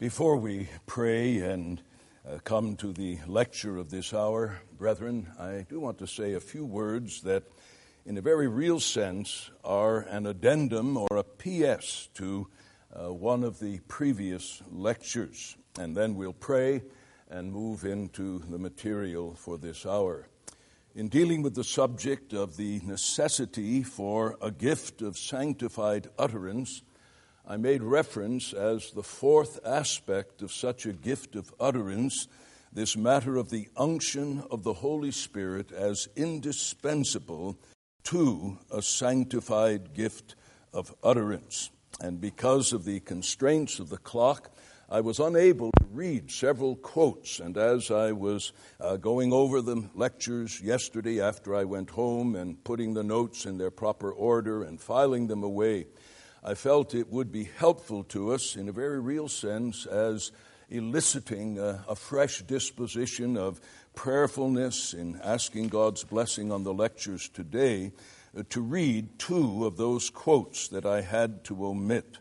Before we pray and uh, come to the lecture of this hour, brethren, I do want to say a few words that, in a very real sense, are an addendum or a PS to uh, one of the previous lectures. And then we'll pray and move into the material for this hour. In dealing with the subject of the necessity for a gift of sanctified utterance, I made reference as the fourth aspect of such a gift of utterance, this matter of the unction of the Holy Spirit as indispensable to a sanctified gift of utterance. And because of the constraints of the clock, I was unable to read several quotes. And as I was uh, going over the lectures yesterday after I went home and putting the notes in their proper order and filing them away, I felt it would be helpful to us in a very real sense as eliciting a, a, fresh disposition of prayerfulness in asking God's blessing on the lectures today uh, to read two of those quotes that I had to omit.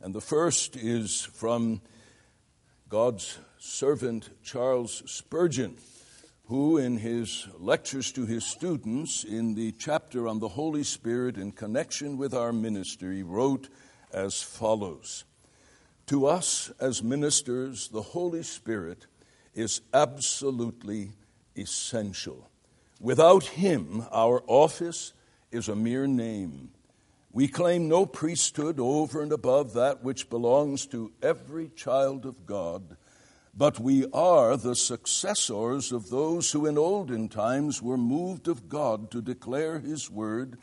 And the first is from God's servant Charles Spurgeon who, in his lectures to his students in the chapter on the Holy Spirit in connection with our ministry, wrote as follows To us as ministers, the Holy Spirit is absolutely essential. Without him, our office is a mere name. We claim no priesthood over and above that which belongs to every child of God but we are the successors of those who in olden times were moved of God to declare His word,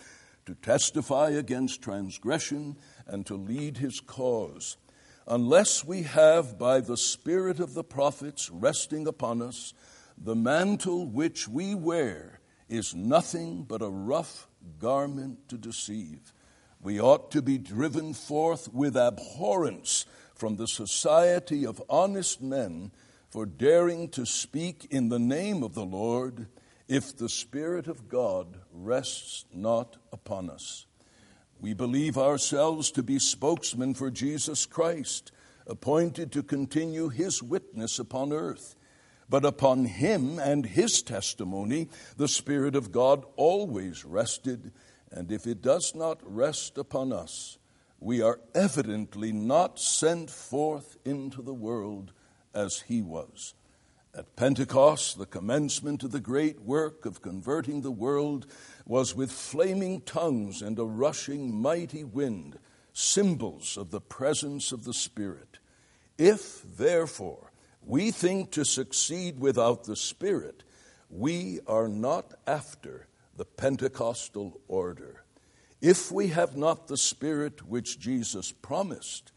to testify against transgression, and to lead His cause. Unless we have, by the Spirit of the prophets resting upon us, the mantle which we wear is nothing but a rough garment to deceive. We ought to be driven forth with abhorrence from the society of honest men for daring to speak in the name of the Lord if the Spirit of God rests not upon us. We believe ourselves to be spokesmen for Jesus Christ, appointed to continue his witness upon earth. But upon him and his testimony, the Spirit of God always rested, and if it does not rest upon us, we are evidently not sent forth into the world as he was. At Pentecost, the commencement of the great work of converting the world was with flaming tongues and a rushing mighty wind, symbols of the presence of the Spirit. If, therefore, we think to succeed without the Spirit, we are not after the Pentecostal order. If we have not the Spirit which Jesus promised,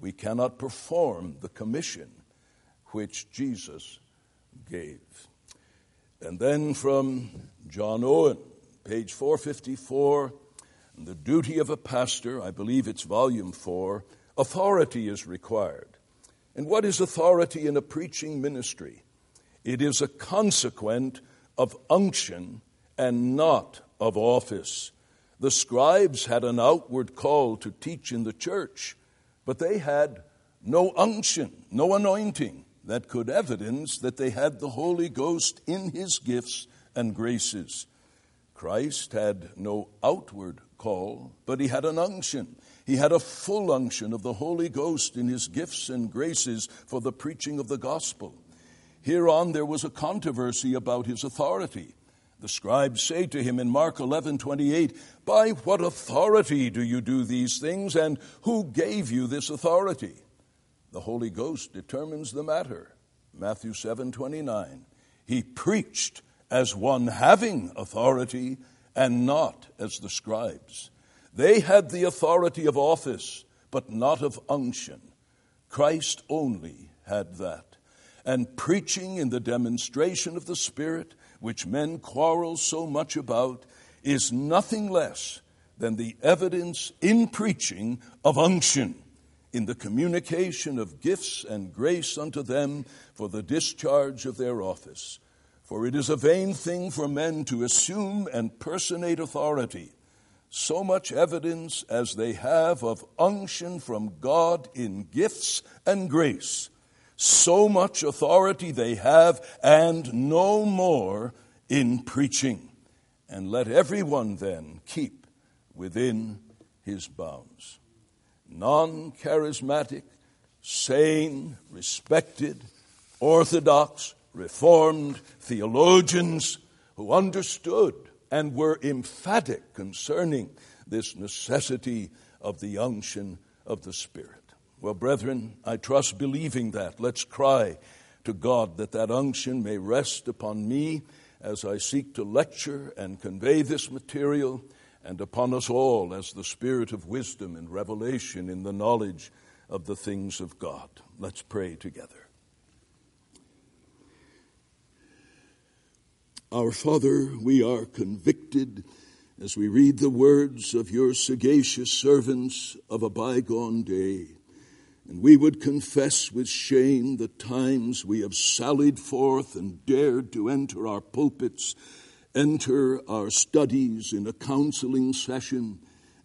we cannot perform the commission which Jesus gave. And then from John Owen, page 454, the duty of a pastor, I believe it's volume 4, authority is required. And what is authority in a preaching ministry? It is a consequent of unction and not of office. The scribes had an outward call to teach in the church, but they had no unction, no anointing that could evidence that they had the Holy Ghost in his gifts and graces. Christ had no outward call, but he had an unction. He had a full unction of the Holy Ghost in his gifts and graces for the preaching of the gospel. Hereon there was a controversy about his authority. The scribes say to him in Mark 11 28, By what authority do you do these things, and who gave you this authority? The Holy Ghost determines the matter. Matthew 7 29. He preached as one having authority and not as the scribes. They had the authority of office, but not of unction. Christ only had that. And preaching in the demonstration of the Spirit which men quarrel so much about, is nothing less than the evidence in preaching of unction, in the communication of gifts and grace unto them for the discharge of their office. For it is a vain thing for men to assume and personate authority, so much evidence as they have of unction from God in gifts and grace, so much authority they have, and no more in preaching. And let everyone then keep within his bounds. Non charismatic, sane, respected, orthodox, reformed theologians who understood and were emphatic concerning this necessity of the unction of the Spirit. Well, brethren, I trust believing that. Let's cry to God that that unction may rest upon me as I seek to lecture and convey this material, and upon us all as the spirit of wisdom and revelation in the knowledge of the things of God. Let's pray together. Our Father, we are convicted as we read the words of your sagacious servants of a bygone day. And we would confess with shame the times we have sallied forth and dared to enter our pulpits, enter our studies in a counseling session,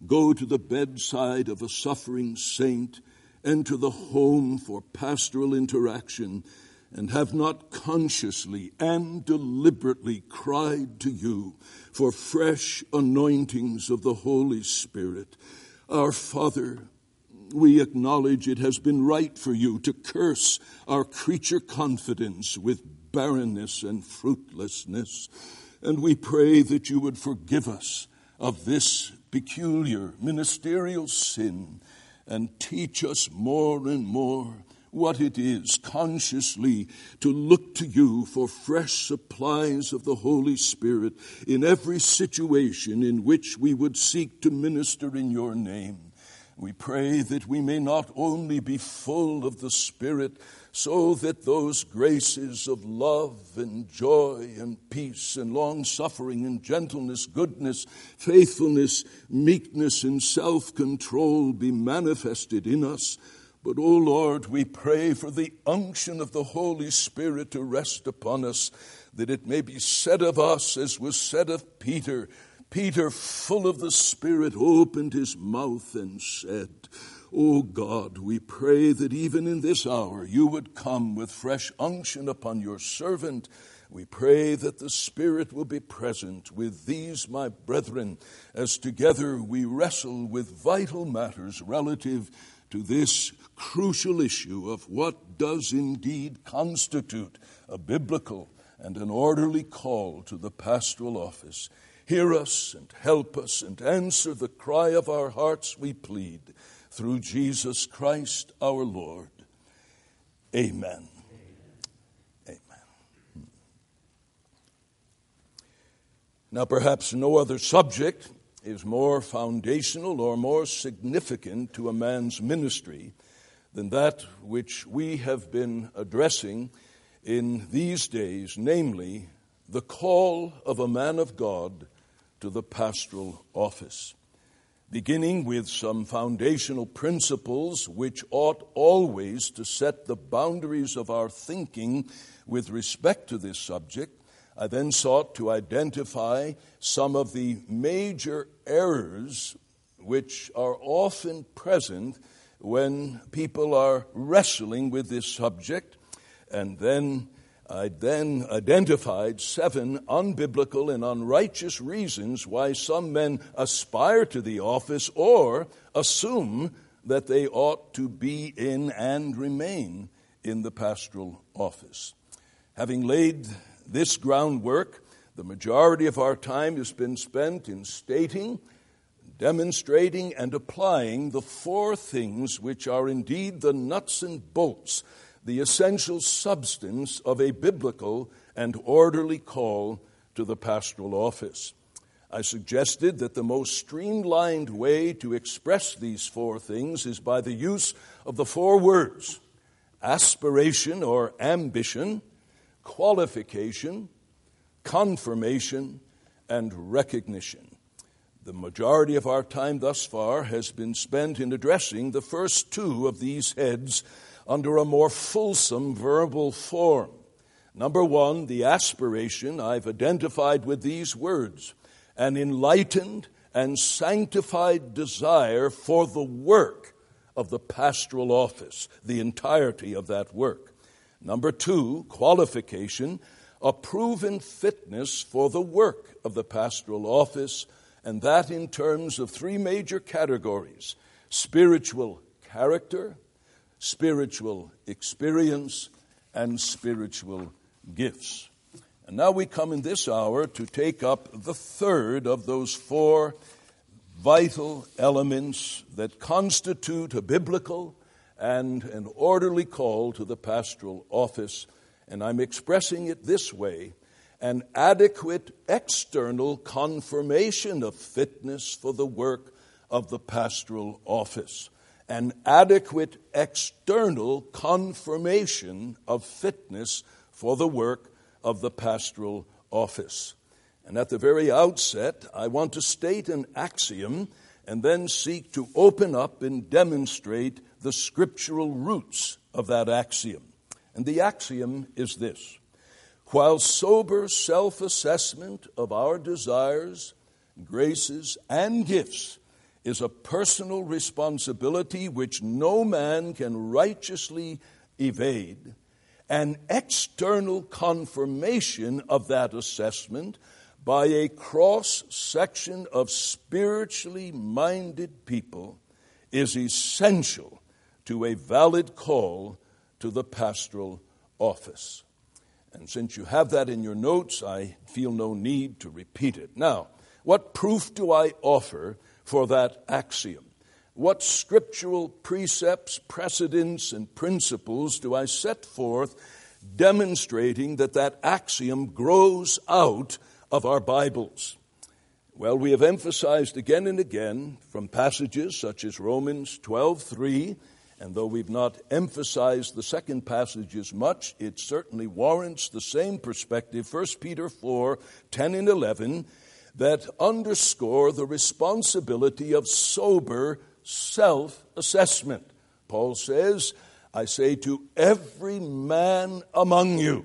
go to the bedside of a suffering saint, enter the home for pastoral interaction and have not consciously and deliberately cried to you for fresh anointings of the Holy Spirit. Our Father, we acknowledge it has been right for you to curse our creature confidence with barrenness and fruitlessness. And we pray that you would forgive us of this peculiar ministerial sin and teach us more and more what it is consciously to look to you for fresh supplies of the Holy Spirit in every situation in which we would seek to minister in your name. We pray that we may not only be full of the Spirit, so that those graces of love and joy and peace and long suffering and gentleness, goodness, faithfulness, meekness, and self control be manifested in us but, O oh Lord, we pray for the unction of the Holy Spirit to rest upon us, that it may be said of us as was said of Peter. Peter, full of the Spirit, opened his mouth and said, O oh God, we pray that even in this hour you would come with fresh unction upon your servant. We pray that the Spirit will be present with these, my brethren, as together we wrestle with vital matters relative to this crucial issue of what does indeed constitute a biblical and an orderly call to the pastoral office. Hear us and help us and answer the cry of our hearts, we plead, through Jesus Christ our Lord. Amen. Amen. Hmm. Now, perhaps no other subject is more foundational or more significant to a man's ministry than that which we have been addressing in these days, namely, the call of a man of God to the pastoral office. Beginning with some foundational principles which ought always to set the boundaries of our thinking with respect to this subject, I then sought to identify some of the major errors which are often present when people are wrestling with this subject. And then I then identified seven unbiblical and unrighteous reasons why some men aspire to the office or assume that they ought to be in and remain in the pastoral office. Having laid this groundwork, the majority of our time has been spent in stating, demonstrating, and applying the four things which are indeed the nuts and bolts, the essential substance of a biblical and orderly call to the pastoral office. I suggested that the most streamlined way to express these four things is by the use of the four words aspiration or ambition, qualification, confirmation, and recognition. The majority of our time thus far has been spent in addressing the first two of these heads under a more fulsome verbal form. Number one, the aspiration I've identified with these words an enlightened and sanctified desire for the work of the pastoral office, the entirety of that work. Number two, qualification, a proven fitness for the work of the pastoral office, and that in terms of three major categories spiritual character, spiritual experience, and spiritual gifts. And now we come in this hour to take up the third of those four vital elements that constitute a biblical and an orderly call to the pastoral office. And I'm expressing it this way an adequate external confirmation of fitness for the work of the pastoral office. An adequate external confirmation of fitness for the work of the pastoral office. And at the very outset, I want to state an axiom and then seek to open up and demonstrate the scriptural roots of that axiom. And the axiom is this while sober self assessment of our desires, graces, and gifts is a personal responsibility which no man can righteously evade, an external confirmation of that assessment by a cross section of spiritually minded people is essential to a valid call to the pastoral office. And since you have that in your notes, I feel no need to repeat it. Now, what proof do I offer for that axiom? What scriptural precepts, precedents, and principles do I set forth demonstrating that that axiom grows out of our Bibles? Well, we have emphasized again and again from passages such as Romans 12:3 and though we've not emphasized the second passage as much, it certainly warrants the same perspective. 1 Peter 4 10 and 11 that underscore the responsibility of sober self assessment. Paul says, I say to every man among you,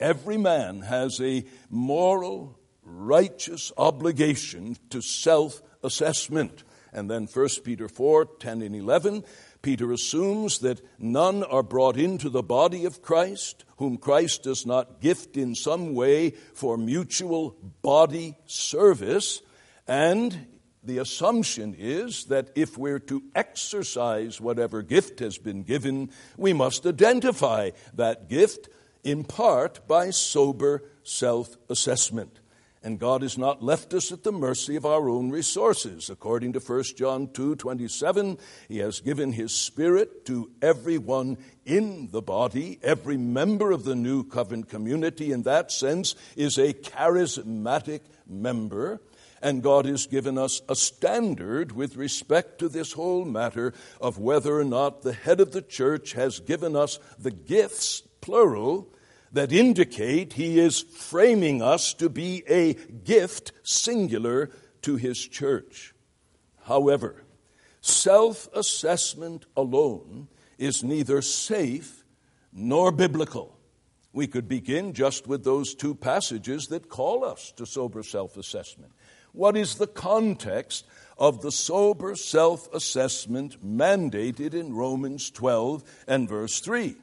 every man has a moral, righteous obligation to self assessment. And then 1 Peter 4 10 and 11 Peter assumes that none are brought into the body of Christ, whom Christ does not gift in some way for mutual body service. And the assumption is that if we're to exercise whatever gift has been given, we must identify that gift in part by sober self assessment. And God has not left us at the mercy of our own resources. According to 1 John 2 27, He has given His Spirit to everyone in the body. Every member of the new covenant community, in that sense, is a charismatic member. And God has given us a standard with respect to this whole matter of whether or not the head of the church has given us the gifts, plural, that indicate he is framing us to be a gift singular to his church. However, self assessment alone is neither safe nor biblical. We could begin just with those two passages that call us to sober self assessment. What is the context of the sober self assessment mandated in Romans 12 and verse 3?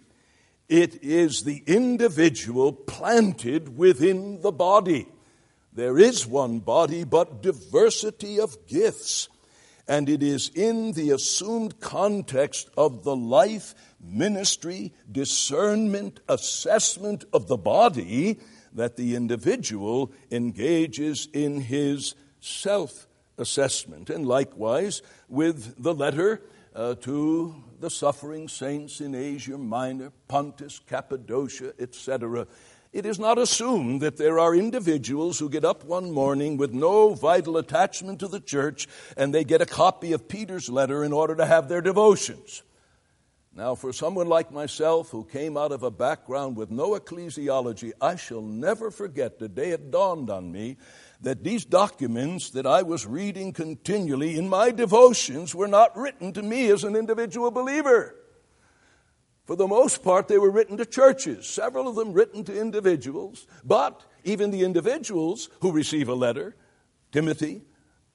It is the individual planted within the body. There is one body, but diversity of gifts. And it is in the assumed context of the life, ministry, discernment, assessment of the body that the individual engages in his self assessment. And likewise, with the letter uh, to the suffering saints in Asia Minor, Pontus, Cappadocia, etc. It is not assumed that there are individuals who get up one morning with no vital attachment to the church and they get a copy of Peter's letter in order to have their devotions. Now, for someone like myself who came out of a background with no ecclesiology, I shall never forget the day it dawned on me that these documents that I was reading continually in my devotions were not written to me as an individual believer. For the most part, they were written to churches, several of them written to individuals, but even the individuals who receive a letter, Timothy,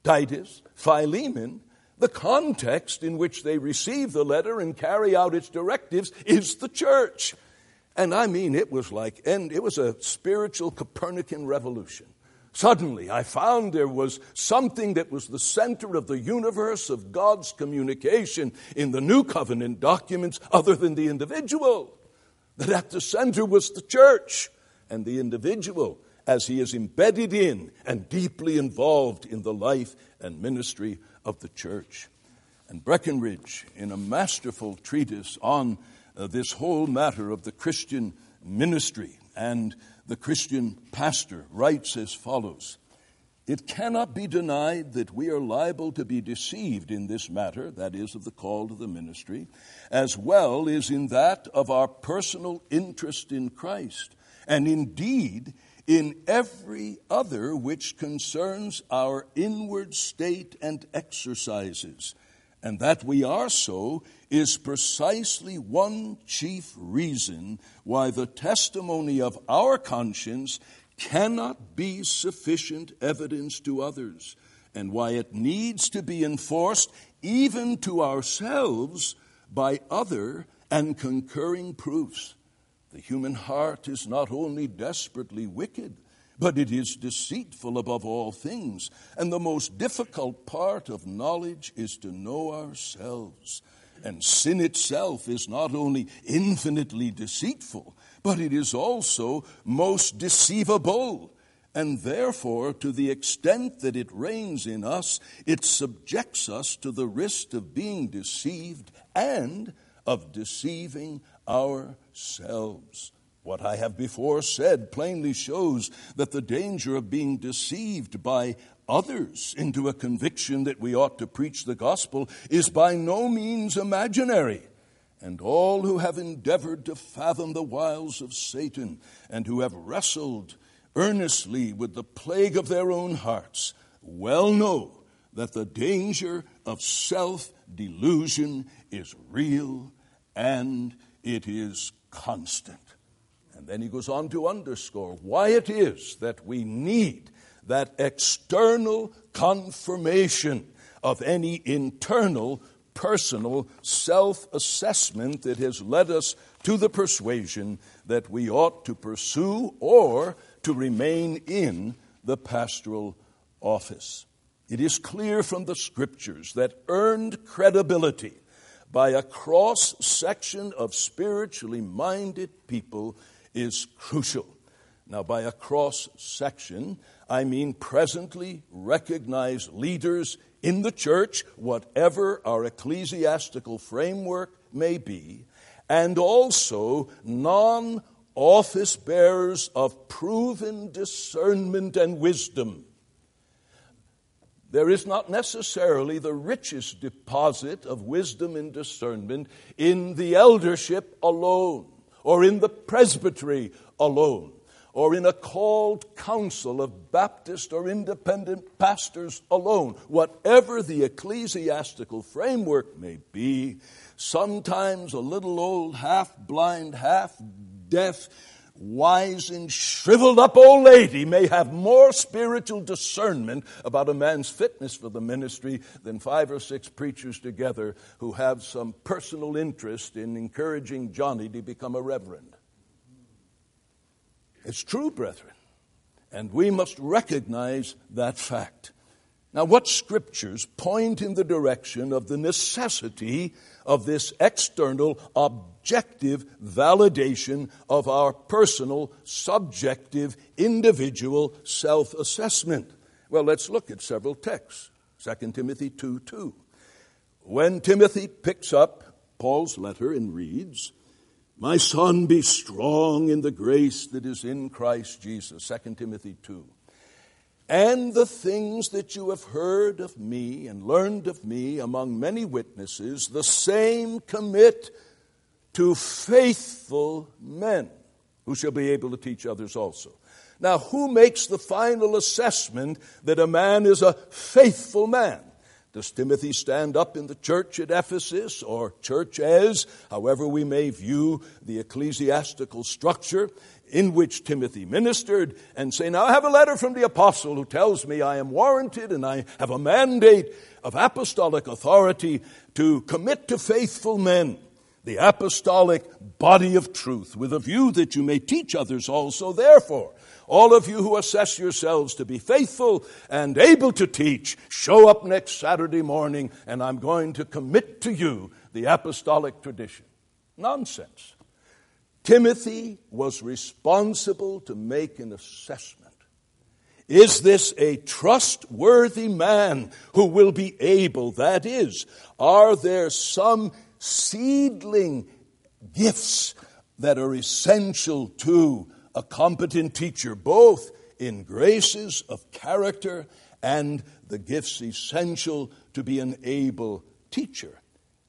Titus, Philemon, the context in which they receive the letter and carry out its directives is the church. And I mean, it was like, and it was a spiritual Copernican revolution. Suddenly, I found there was something that was the center of the universe of God's communication in the New Covenant documents other than the individual. That at the center was the church and the individual as he is embedded in and deeply involved in the life and ministry of the church. And Breckinridge, in a masterful treatise on uh, this whole matter of the Christian ministry and the Christian pastor, writes as follows It cannot be denied that we are liable to be deceived in this matter, that is, of the call to the ministry, as well as in that of our personal interest in Christ, and indeed in every other which concerns our inward state and exercises. And that we are so is precisely one chief reason why the testimony of our conscience cannot be sufficient evidence to others, and why it needs to be enforced even to ourselves by other and concurring proofs. The human heart is not only desperately wicked, but it is deceitful above all things. And the most difficult part of knowledge is to know ourselves. And sin itself is not only infinitely deceitful, but it is also most deceivable. And therefore, to the extent that it reigns in us, it subjects us to the risk of being deceived and of deceiving ourselves. What I have before said plainly shows that the danger of being deceived by others into a conviction that we ought to preach the gospel is by no means imaginary. And all who have endeavored to fathom the wiles of Satan and who have wrestled earnestly with the plague of their own hearts well know that the danger of self delusion is real and it is constant. And then he goes on to underscore why it is that we need that external confirmation of any internal personal self assessment that has led us to the persuasion that we ought to pursue or to remain in the pastoral office. It is clear from the scriptures that earned credibility by a cross section of spiritually minded people is crucial. Now, by a cross section, I mean presently recognized leaders in the church, whatever our ecclesiastical framework may be, and also non office bearers of proven discernment and wisdom. There is not necessarily the richest deposit of wisdom and discernment in the eldership alone, or in the presbytery alone, or in a called council of Baptist or independent pastors alone. Whatever the ecclesiastical framework may be, sometimes a little old, half blind, half deaf wise and shriveled up old lady may have more spiritual discernment about a man's fitness for the ministry than five or six preachers together who have some personal interest in encouraging Johnny to become a reverend. It's true, brethren, and we must recognize that fact. Now, what scriptures point in the direction of the necessity of this external, objective validation of our personal, subjective, individual self assessment? Well, let's look at several texts. 2 Timothy 2 2. When Timothy picks up Paul's letter and reads, My son, be strong in the grace that is in Christ Jesus. 2 Timothy 2 and the things that you have heard of me and learned of me among many witnesses, the same commit to faithful men who shall be able to teach others also. Now, who makes the final assessment that a man is a faithful man? Does Timothy stand up in the church at Ephesus or church as, however we may view the ecclesiastical structure in which Timothy ministered, and say, Now I have a letter from the apostle who tells me I am warranted and I have a mandate of apostolic authority to commit to faithful men the apostolic body of truth with a view that you may teach others also. Therefore, all of you who assess yourselves to be faithful and able to teach, show up next Saturday morning and I'm going to commit to you the apostolic tradition. Nonsense. Timothy was responsible to make an assessment. Is this a trustworthy man who will be able? That is, are there some seedling gifts that are essential to a competent teacher, both in graces of character and the gifts essential to be an able teacher.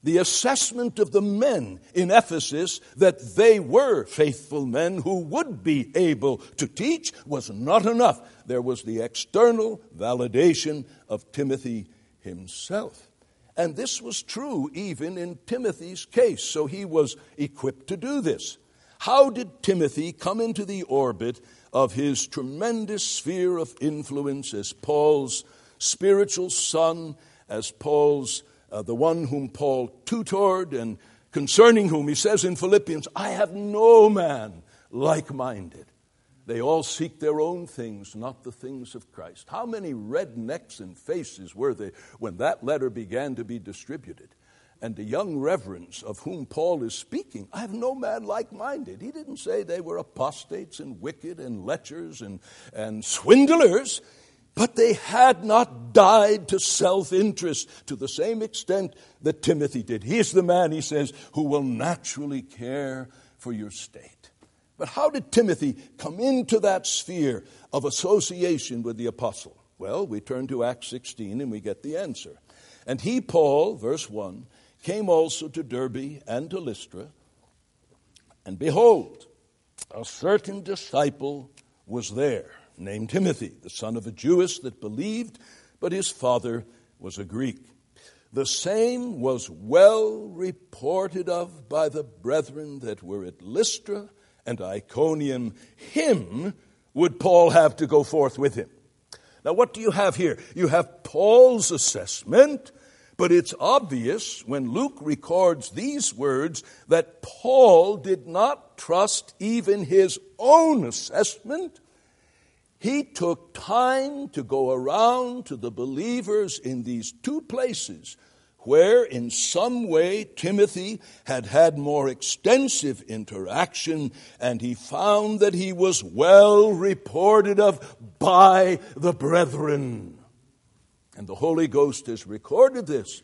The assessment of the men in Ephesus that they were faithful men who would be able to teach was not enough. There was the external validation of Timothy himself. And this was true even in Timothy's case, so he was equipped to do this. How did Timothy come into the orbit of his tremendous sphere of influence as Paul's spiritual son, as Paul's, uh, the one whom Paul tutored, and concerning whom he says in Philippians, I have no man like minded. They all seek their own things, not the things of Christ. How many red necks and faces were there when that letter began to be distributed? And the young reverends of whom Paul is speaking, I have no man like minded. He didn't say they were apostates and wicked and lechers and, and swindlers, but they had not died to self interest to the same extent that Timothy did. He is the man, he says, who will naturally care for your state. But how did Timothy come into that sphere of association with the apostle? Well, we turn to Acts 16 and we get the answer. And he, Paul, verse 1, came also to Derbe and to Lystra. And behold, a certain disciple was there, named Timothy, the son of a Jewess that believed, but his father was a Greek. The same was well reported of by the brethren that were at Lystra and Iconium. Him would Paul have to go forth with him. Now, what do you have here? You have Paul's assessment but it's obvious when Luke records these words that Paul did not trust even his own assessment. He took time to go around to the believers in these two places where, in some way, Timothy had had more extensive interaction, and he found that he was well reported of by the brethren. And the Holy Ghost has recorded this.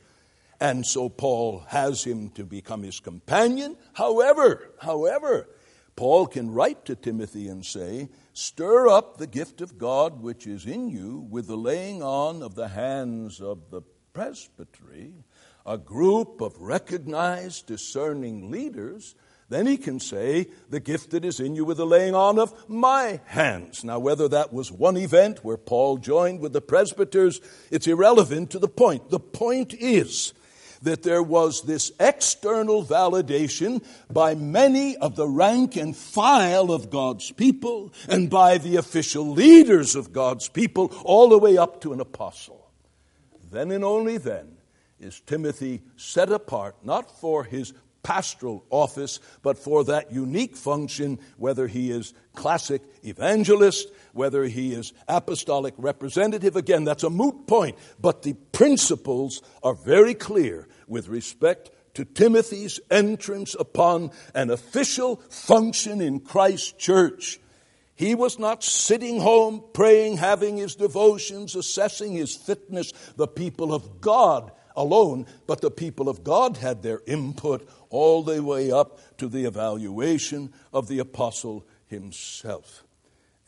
And so Paul has him to become his companion. However, however, Paul can write to Timothy and say, Stir up the gift of God which is in you with the laying on of the hands of the presbytery, a group of recognized, discerning leaders then he can say, the gift that is in you with the laying on of my hands. Now, whether that was one event where Paul joined with the presbyters, it's irrelevant to the point. The point is that there was this external validation by many of the rank and file of God's people and by the official leaders of God's people, all the way up to an apostle. Then and only then is Timothy set apart, not for his pastoral office, but for that unique function, whether he is classic evangelist, whether he is apostolic representative. Again, that's a moot point, but the principles are very clear with respect to Timothy's entrance upon an official function in Christ's church. He was not sitting home praying, having his devotions, assessing his fitness. The people of God alone, but the people of God had their input all the way up to the evaluation of the apostle himself.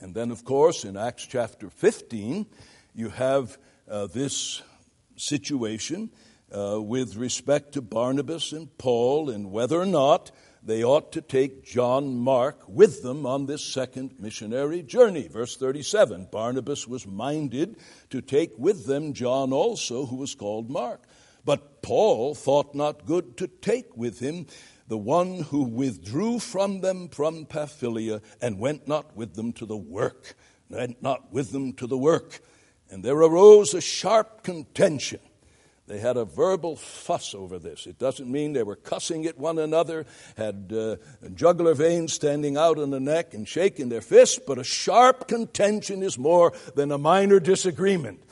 And then, of course, in Acts chapter 15, you have uh, this situation uh, with respect to Barnabas and Paul and whether or not they ought to take John Mark with them on this second missionary journey. Verse 37 Barnabas was minded to take with them John also, who was called Mark. But Paul thought not good to take with him the one who withdrew from them from Pamphylia and went not with them to the work. Went not with them to the work. And there arose a sharp contention they had a verbal fuss over this. It doesn't mean they were cussing at one another, had uh, jugular veins standing out in the neck and shaking their fists, but a sharp contention is more than a minor disagreement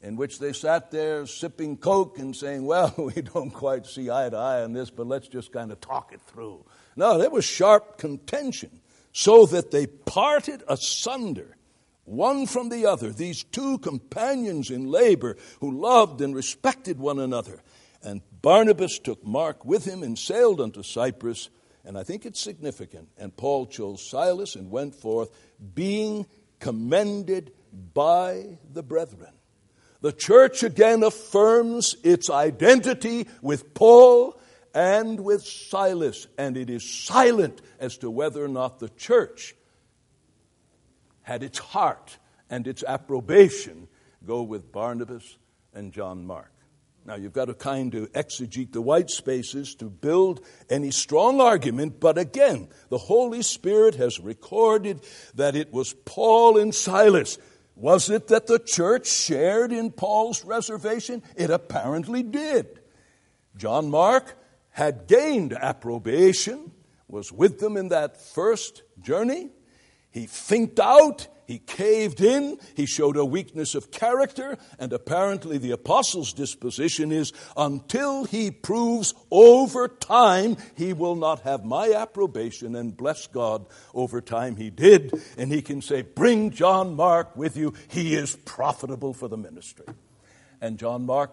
in which they sat there sipping Coke and saying, Well, we don't quite see eye to eye on this, but let's just kind of talk it through. No, there was sharp contention, so that they parted asunder one from the other, these two companions in labor who loved and respected one another. And Barnabas took Mark with him and sailed unto Cyprus. And I think it's significant. And Paul chose Silas and went forth, being commended by the brethren. The church again affirms its identity with Paul and with Silas, and it is silent as to whether or not the church had its heart and its approbation go with Barnabas and John Mark. Now, you've got to kind of exegete the white spaces to build any strong argument, but again, the Holy Spirit has recorded that it was Paul and Silas. Was it that the church shared in Paul's reservation? It apparently did. John Mark had gained approbation, was with them in that first journey, he thinked out, he caved in, he showed a weakness of character, and apparently the apostle's disposition is until he proves over time he will not have my approbation, and bless God, over time. He did, and he can say, Bring John Mark with you, he is profitable for the ministry. And John Mark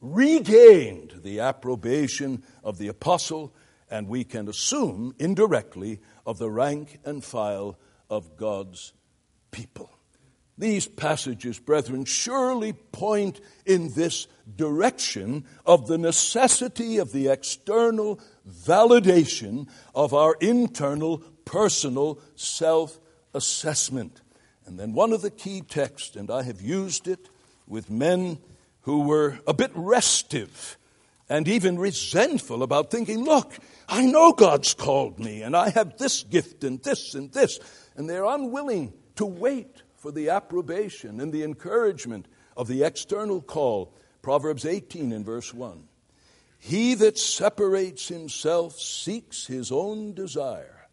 regained the approbation of the apostle, and we can assume indirectly of the rank and file of God's people. These passages, brethren, surely point in this direction of the necessity of the external validation of our internal personal self assessment. And then one of the key texts, and I have used it with men who were a bit restive and even resentful about thinking, look, I know God's called me, and I have this gift and this and this and they're unwilling to wait for the approbation and the encouragement of the external call. Proverbs 18 in verse 1. He that separates himself seeks his own desire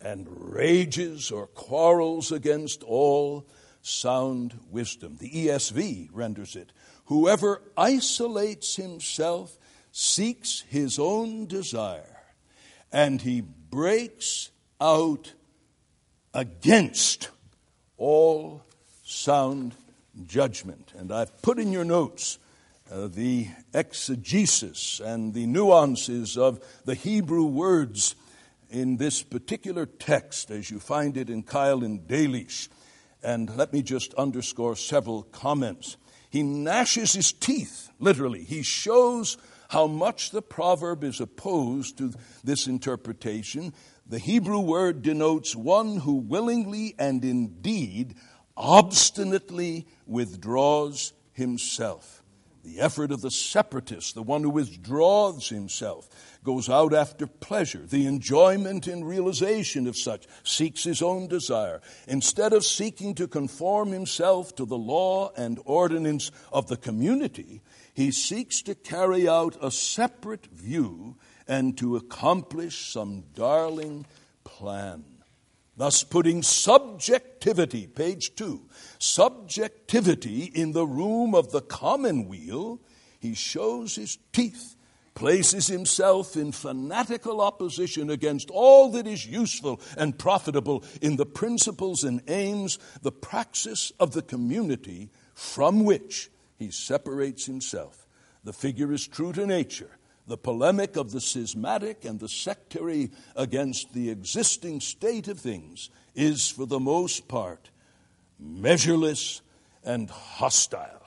and rages or quarrels against all sound wisdom. The ESV renders it Whoever isolates himself seeks his own desire, and he breaks out against all sound judgment. And I've put in your notes uh, the exegesis and the nuances of the Hebrew words in this particular text as you find it in Keil and Delitzsch. And let me just underscore several comments. He gnashes his teeth, literally. He shows how much the proverb is opposed to this interpretation the Hebrew word denotes one who willingly and indeed obstinately withdraws himself. The effort of the separatist, the one who withdraws himself, goes out after pleasure, the enjoyment and realization of such, seeks his own desire. Instead of seeking to conform himself to the law and ordinance of the community, he seeks to carry out a separate view and to accomplish some darling plan. Thus, putting subjectivity, page two, subjectivity in the room of the commonweal, he shows his teeth, places himself in fanatical opposition against all that is useful and profitable in the principles and aims, the praxis of the community from which he separates himself. The figure is true to nature the polemic of the schismatic and the sectary against the existing state of things is, for the most part, measureless and hostile.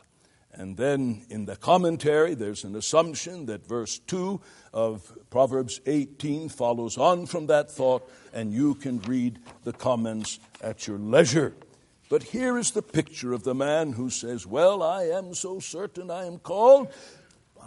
And then in the commentary, there's an assumption that verse 2 of Proverbs 18 follows on from that thought, and you can read the comments at your leisure. But here is the picture of the man who says, Well, I am so certain I am called,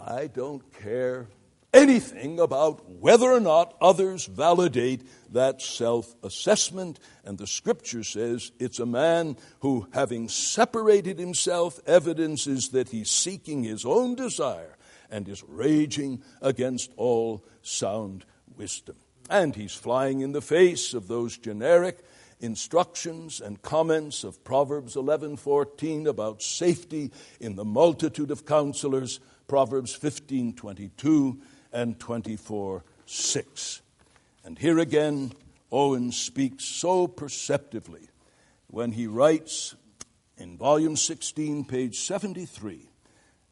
I don't care anything about whether or not others validate that self assessment. And the scripture says it's a man who, having separated himself, evidences that he's seeking his own desire and is raging against all sound wisdom. And he's flying in the face of those generic instructions and comments of Proverbs 11:14 about safety in the multitude of counselors, Proverbs 15:22 and 24 6. And here again, Owen speaks so perceptively when he writes in volume 16, page 73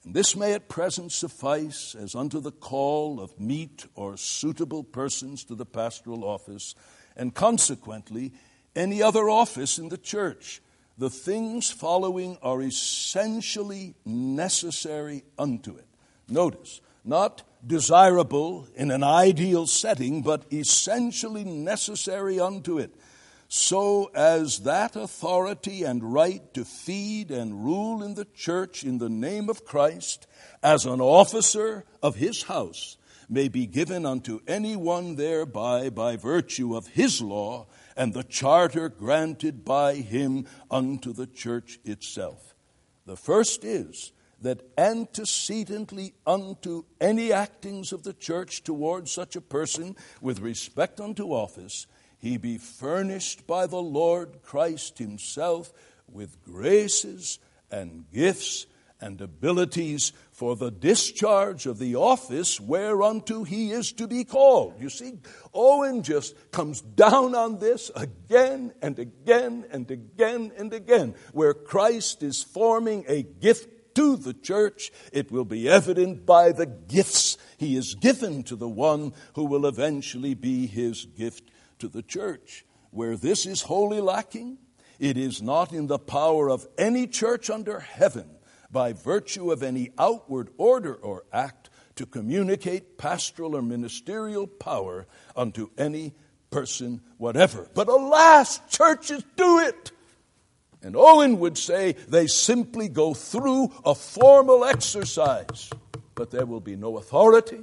And this may at present suffice as unto the call of meet or suitable persons to the pastoral office, and consequently any other office in the church. The things following are essentially necessary unto it. Notice, not desirable in an ideal setting, but essentially necessary unto it, so as that authority and right to feed and rule in the church in the name of Christ as an officer of his house may be given unto any one thereby by virtue of his law and the charter granted by him unto the church itself. The first is that antecedently unto any actings of the church towards such a person with respect unto office, he be furnished by the Lord Christ himself with graces and gifts and abilities for the discharge of the office whereunto he is to be called. You see, Owen just comes down on this again and again and again and again, where Christ is forming a gift to the church, it will be evident by the gifts he has given to the one who will eventually be his gift to the church. Where this is wholly lacking, it is not in the power of any church under heaven, by virtue of any outward order or act, to communicate pastoral or ministerial power unto any person whatever. But alas, churches do it. And Owen would say they simply go through a formal exercise, but there will be no authority,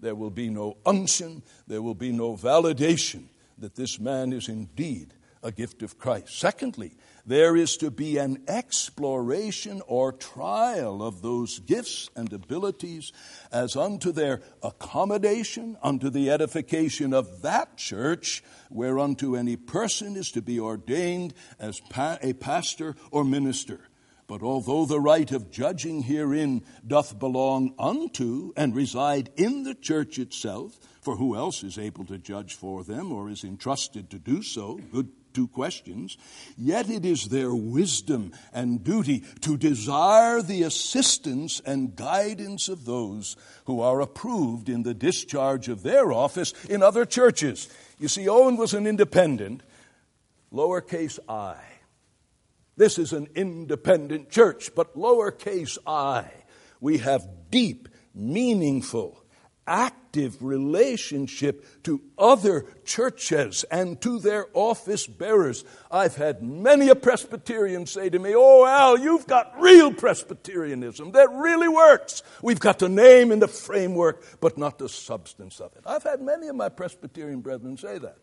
there will be no unction, there will be no validation that this man is indeed a gift of Christ. Secondly, there is to be an exploration or trial of those gifts and abilities as unto their accommodation, unto the edification of that church, whereunto any person is to be ordained as pa- a pastor or minister. But although the right of judging herein doth belong unto and reside in the church itself, for who else is able to judge for them or is entrusted to do so? Good two questions, yet it is their wisdom and duty to desire the assistance and guidance of those who are approved in the discharge of their office in other churches. You see, Owen was an independent, lowercase i. This is an independent church, but lowercase i. We have deep, meaningful, active relationship to other churches and to their office bearers. I've had many a Presbyterian say to me, Oh, Al, you've got real Presbyterianism that really works. We've got the name and the framework, but not the substance of it. I've had many of my Presbyterian brethren say that.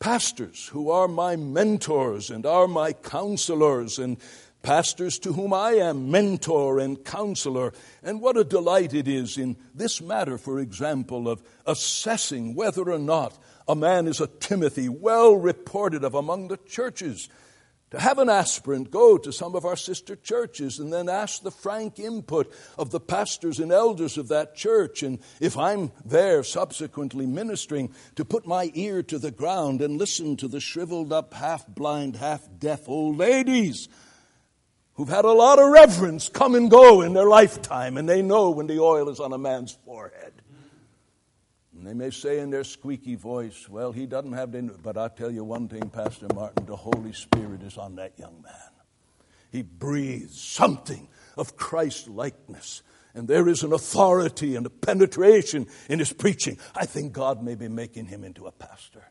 Pastors who are my mentors and are my counselors and pastors to whom I am mentor and counselor. And what a delight it is in this matter, for example, of assessing whether or not a man is a Timothy well reported of among the churches. To have an aspirant go to some of our sister churches and then ask the frank input of the pastors and elders of that church. And if I'm there subsequently ministering, to put my ear to the ground and listen to the shriveled up, half blind, half deaf old ladies who've had a lot of reverends come and go in their lifetime, and they know when the oil is on a man's forehead. And they may say in their squeaky voice, Well, he doesn't have the. But I'll tell you one thing, Pastor Martin, the Holy Spirit is on that young man. he breathes something of Christ likeness. And there is an authority and a penetration in his preaching. I think God may be making him into a pastor.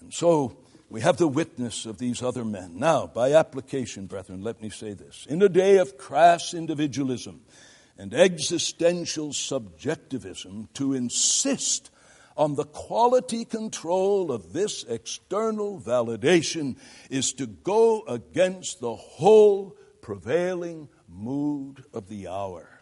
And so we have the witness of these other men. Now, by application, brethren, let me say this. In a day of crass individualism and existential subjectivism, to insist on the quality control of this external validation is to go against the whole prevailing mood of the hour.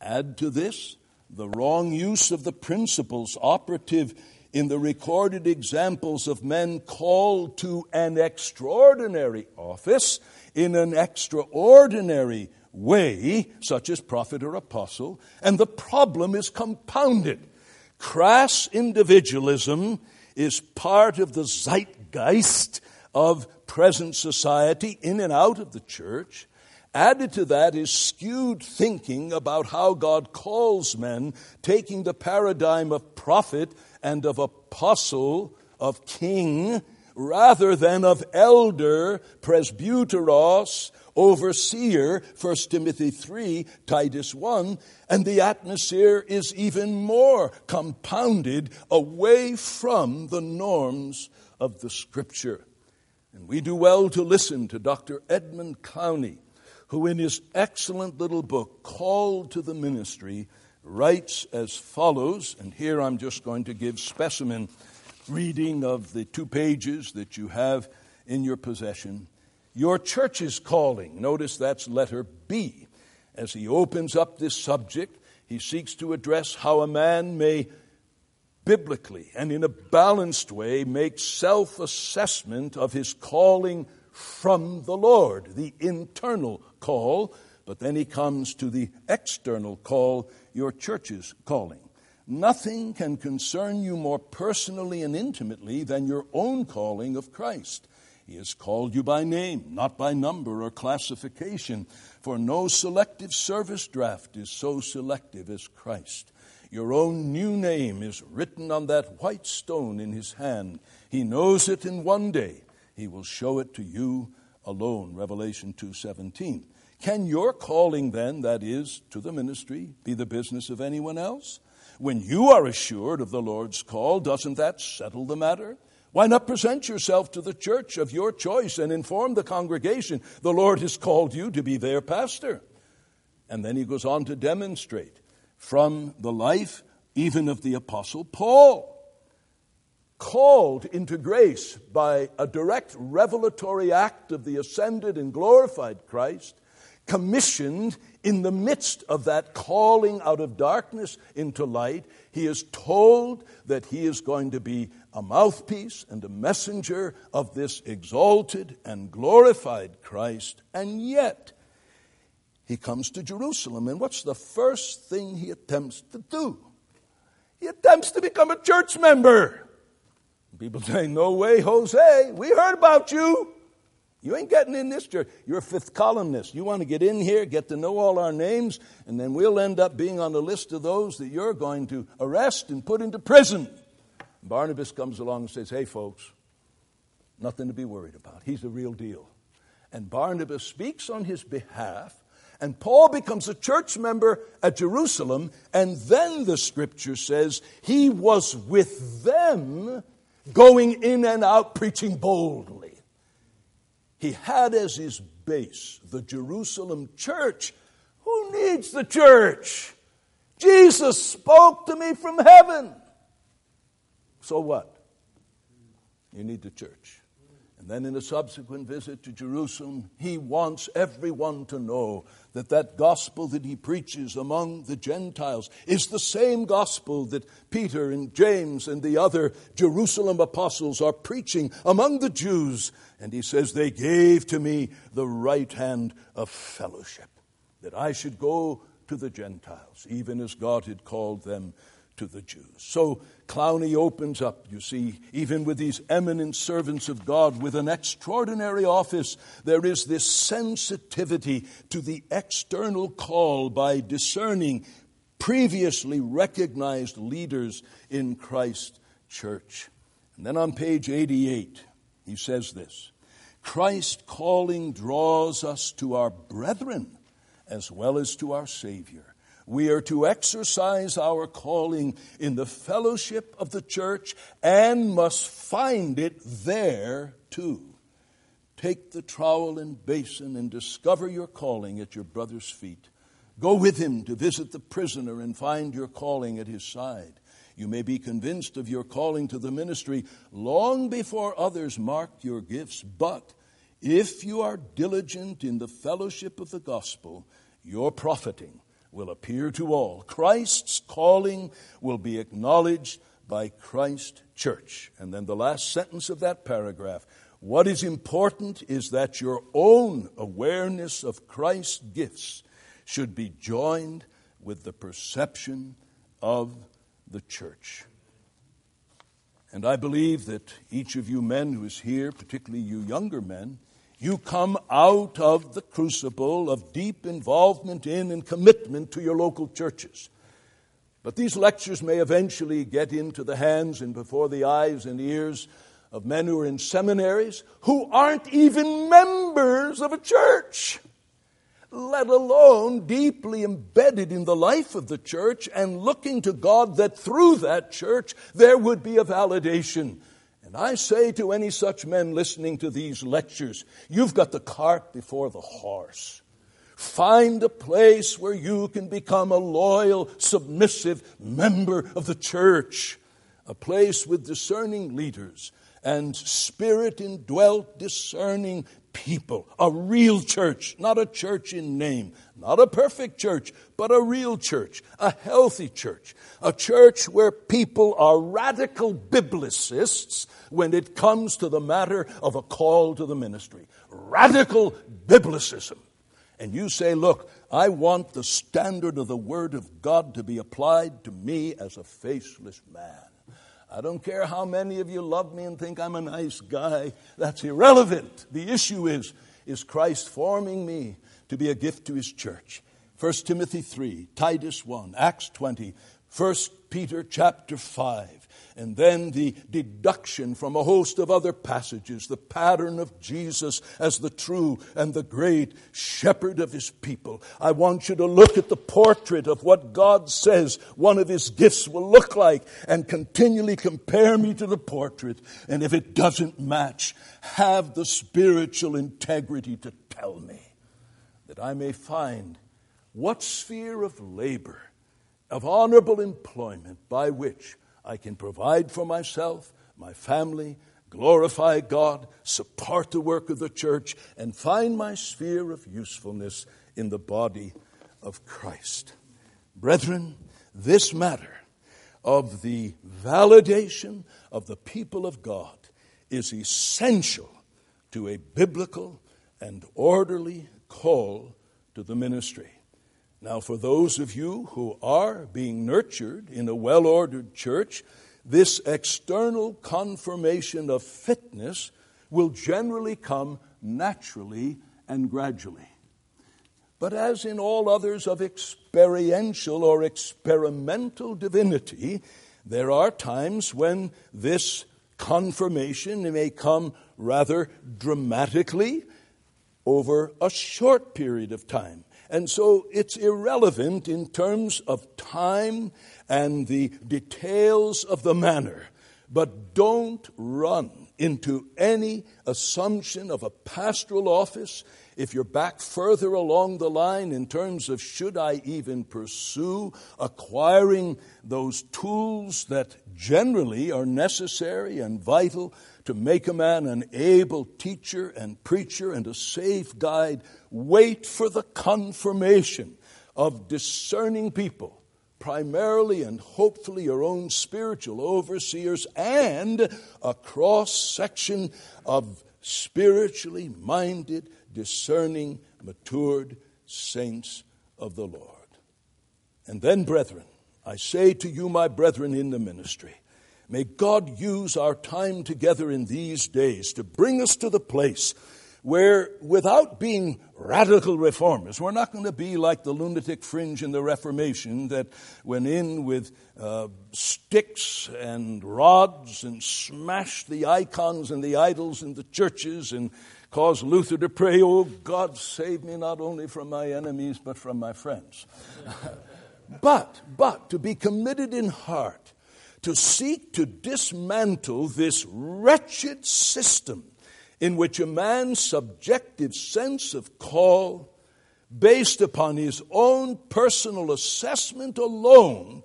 Add to this the wrong use of the principles operative in the recorded examples of men called to an extraordinary office in an extraordinary way, such as prophet or apostle, and the problem is compounded Crass individualism is part of the zeitgeist of present society in and out of the church. Added to that is skewed thinking about how God calls men, taking the paradigm of prophet and of apostle, of king, rather than of elder, presbyteros, overseer, 1 Timothy 3, Titus 1, and the atmosphere is even more compounded away from the norms of the Scripture. And we do well to listen to Dr. Edmund Clowney, who in his excellent little book, Called to the Ministry, writes as follows, and here I'm just going to give specimen reading of the two pages that you have in your possession. Your church's calling. Notice that's letter B. As he opens up this subject, he seeks to address how a man may biblically and in a balanced way make self assessment of his calling from the Lord, the internal call, but then he comes to the external call, your church's calling. Nothing can concern you more personally and intimately than your own calling of Christ. He has called you by name, not by number or classification, for no selective service draft is so selective as Christ. Your own new name is written on that white stone in his hand. He knows it in one day. He will show it to you alone. Revelation 2:17. Can your calling then, that is, to the ministry, be the business of anyone else? When you are assured of the Lord's call, doesn't that settle the matter? Why not present yourself to the church of your choice and inform the congregation the Lord has called you to be their pastor? And then he goes on to demonstrate from the life even of the Apostle Paul, called into grace by a direct revelatory act of the ascended and glorified Christ, commissioned in the midst of that calling out of darkness into light, he is told that he is going to be a mouthpiece and a messenger of this exalted and glorified Christ, and yet he comes to Jerusalem, and what's the first thing he attempts to do? He attempts to become a church member. People say, No way, Jose, we heard about you. You ain't getting in this church. You're a fifth columnist. You want to get in here, get to know all our names, and then we'll end up being on the list of those that you're going to arrest and put into prison. Barnabas comes along and says, Hey, folks, nothing to be worried about. He's the real deal. And Barnabas speaks on his behalf, and Paul becomes a church member at Jerusalem, and then the scripture says he was with them going in and out preaching boldly. He had as his base the Jerusalem church. Who needs the church? Jesus spoke to me from heaven. So what? You need the church. And then in a subsequent visit to Jerusalem, he wants everyone to know that that gospel that he preaches among the Gentiles is the same gospel that Peter and James and the other Jerusalem apostles are preaching among the Jews. And he says, They gave to me the right hand of fellowship, that I should go to the Gentiles, even as God had called them to the Jews. So Clowney opens up, you see, even with these eminent servants of God with an extraordinary office, there is this sensitivity to the external call by discerning previously recognized leaders in Christ's church. And then on page 88, he says this Christ's calling draws us to our brethren as well as to our Savior. We are to exercise our calling in the fellowship of the church and must find it there too. Take the trowel and basin and discover your calling at your brother's feet. Go with him to visit the prisoner and find your calling at his side. You may be convinced of your calling to the ministry long before others mark your gifts, but if you are diligent in the fellowship of the gospel, your profiting will appear to all. Christ's calling will be acknowledged by Christ Church. And then the last sentence of that paragraph what is important is that your own awareness of Christ's gifts should be joined with the perception of the church. And I believe that each of you men who is here, particularly you younger men, you come out of the crucible of deep involvement in and commitment to your local churches. But these lectures may eventually get into the hands and before the eyes and ears of men who are in seminaries who aren't even members of a church, let alone deeply embedded in the life of the church and looking to God that through that church there would be a validation and I say to any such men listening to these lectures, you've got the cart before the horse. Find a place where you can become a loyal, submissive member of the church, a place with discerning leaders and spirit indwelt, discerning people. A real church, not a church in name, not a perfect church, but a real church, a healthy church, a church where people are radical biblicists when it comes to the matter of a call to the ministry. Radical biblicism. And you say, look, I want the standard of the Word of God to be applied to me as a faceless man. I don't care how many of you love me and think I'm a nice guy. That's irrelevant. The issue is, is Christ forming me to be a gift to his church? 1 Timothy 3, Titus 1, Acts 20, 1 Peter chapter 5, and then the deduction from a host of other passages, the pattern of Jesus as the true and the great shepherd of his people. I want you to look at the portrait of what God says one of his gifts will look like and continually compare me to the portrait. And if it doesn't match, have the spiritual integrity to tell me that I may find what sphere of labor, of honorable employment by which I can provide for myself, my family, glorify God, support the work of the church, and find my sphere of usefulness in the body of Christ. Brethren, this matter of the validation of the people of God is essential to a biblical and orderly call to the ministry. Now, for those of you who are being nurtured in a well ordered church, this external confirmation of fitness will generally come naturally and gradually. But as in all others of experiential or experimental divinity, there are times when this confirmation may come rather dramatically over a short period of time. And so it's irrelevant in terms of time and the details of the manner. But don't run into any assumption of a pastoral office if you're back further along the line in terms of should I even pursue acquiring those tools that generally are necessary and vital to make a man an able teacher and preacher and a safe guide, wait for the confirmation of discerning people, primarily and hopefully your own spiritual overseers, and a cross section of spiritually minded, discerning, matured saints of the Lord. And then, brethren, I say to you, my brethren in the ministry, May God use our time together in these days to bring us to the place where without being radical reformers, we're not going to be like the lunatic fringe in the Reformation that went in with uh, sticks and rods and smashed the icons and the idols in the churches and caused Luther to pray, Oh God, save me not only from my enemies, but from my friends. but, but to be committed in heart to seek to dismantle this wretched system in which a man's subjective sense of call, based upon his own personal assessment alone,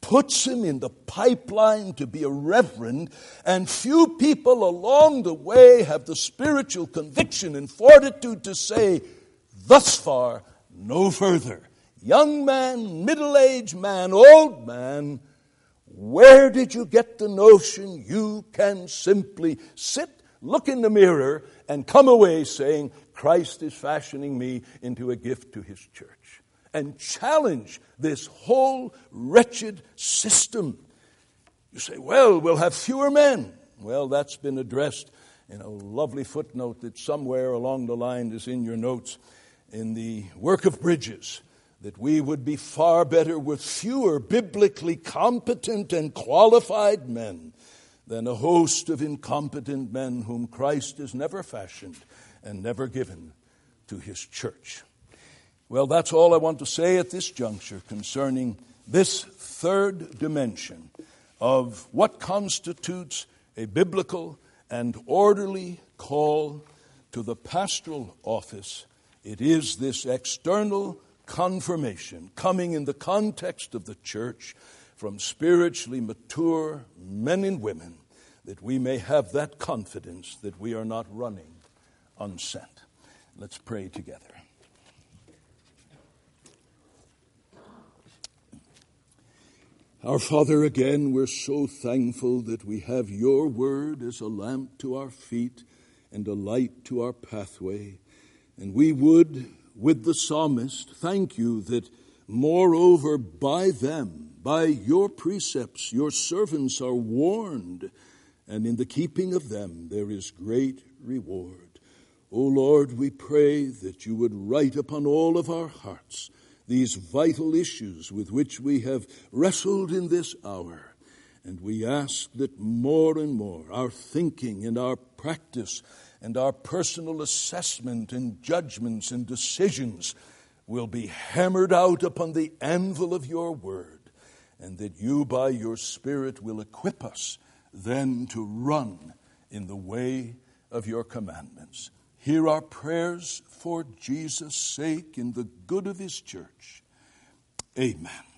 puts him in the pipeline to be a reverend, and few people along the way have the spiritual conviction and fortitude to say, Thus far, no further. Young man, middle aged man, old man, where did you get the notion you can simply sit, look in the mirror, and come away saying, Christ is fashioning me into a gift to his church? And challenge this whole wretched system. You say, well, we'll have fewer men. Well, that's been addressed in a lovely footnote that somewhere along the line is in your notes in the work of Bridges that we would be far better with fewer biblically competent and qualified men than a host of incompetent men whom Christ has never fashioned and never given to his church. Well, that's all I want to say at this juncture concerning this third dimension of what constitutes a biblical and orderly call to the pastoral office. It is this external confirmation coming in the context of the church from spiritually mature men and women that we may have that confidence that we are not running unsent. Let's pray together. Our Father, again, we're so thankful that we have your word as a lamp to our feet and a light to our pathway. And we would with the psalmist, thank you that moreover by them, by your precepts, your servants are warned, and in the keeping of them there is great reward. O Lord, we pray that you would write upon all of our hearts these vital issues with which we have wrestled in this hour. And we ask that more and more our thinking and our practice and our personal assessment and judgments and decisions will be hammered out upon the anvil of your word, and that you, by your Spirit, will equip us then to run in the way of your commandments. Hear our prayers for Jesus' sake in the good of his church. Amen.